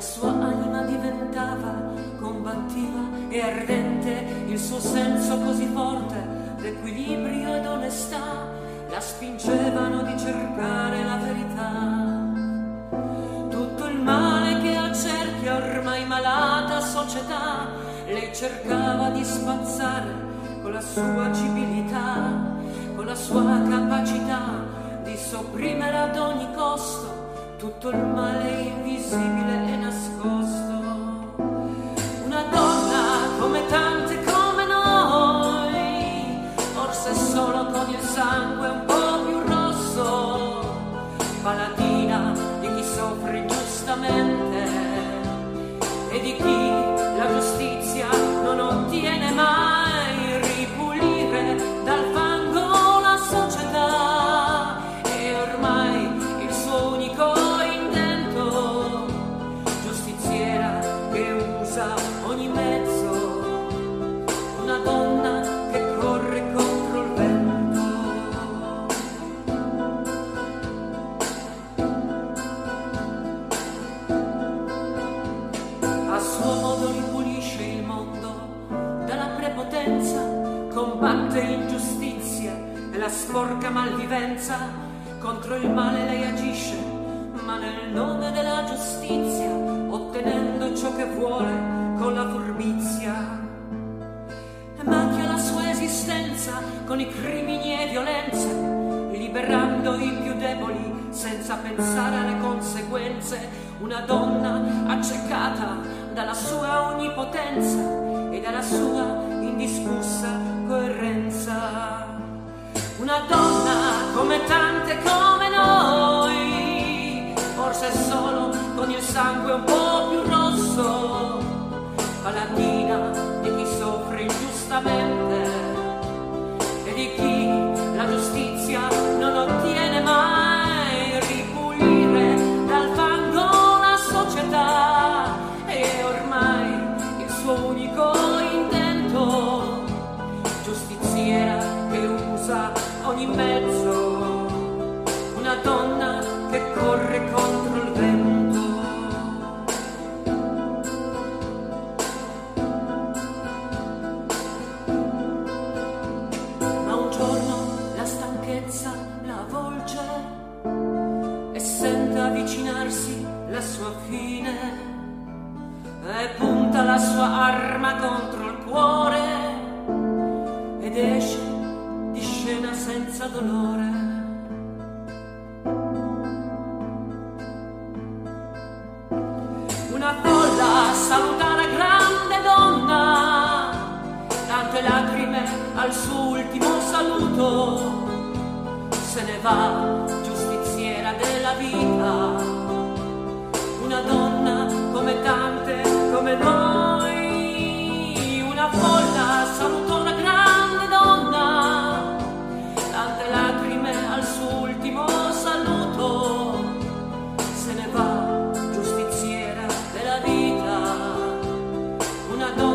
la sua anima diventava combattiva e ardente, il suo senso così forte d'equilibrio ed onestà la spingevano di cercare la verità. Tutto il male che accerchia ormai malata società, lei cercava di spazzare con la sua civiltà, con la sua capacità di sopprimere ad ogni costo tutto il male invisibile e nascosto. Una donna come tante come noi, forse solo con il sangue un po' più rosso, paladina di chi soffre ingiustamente e di chi a suo modo ripulisce il mondo dalla prepotenza, combatte l'ingiustizia e la sporca malvivenza. Contro il male lei agisce, ma nel nome della giustizia, ottenendo ciò che vuole con la furbizia. Macchia la sua esistenza con i crimini e violenze, liberando i più deboli senza pensare alle conseguenze. Una donna accecata dalla sua onnipotenza e dalla sua indiscussa coerenza. Una donna come tante come noi, forse solo con il sangue un po' più rosso, paladina di chi soffre ingiustamente e di chi la sua fine e punta la sua arma contro il cuore ed esce di scena senza dolore. Una folla saluta la grande donna, tante lacrime al suo ultimo saluto, se ne va una noche.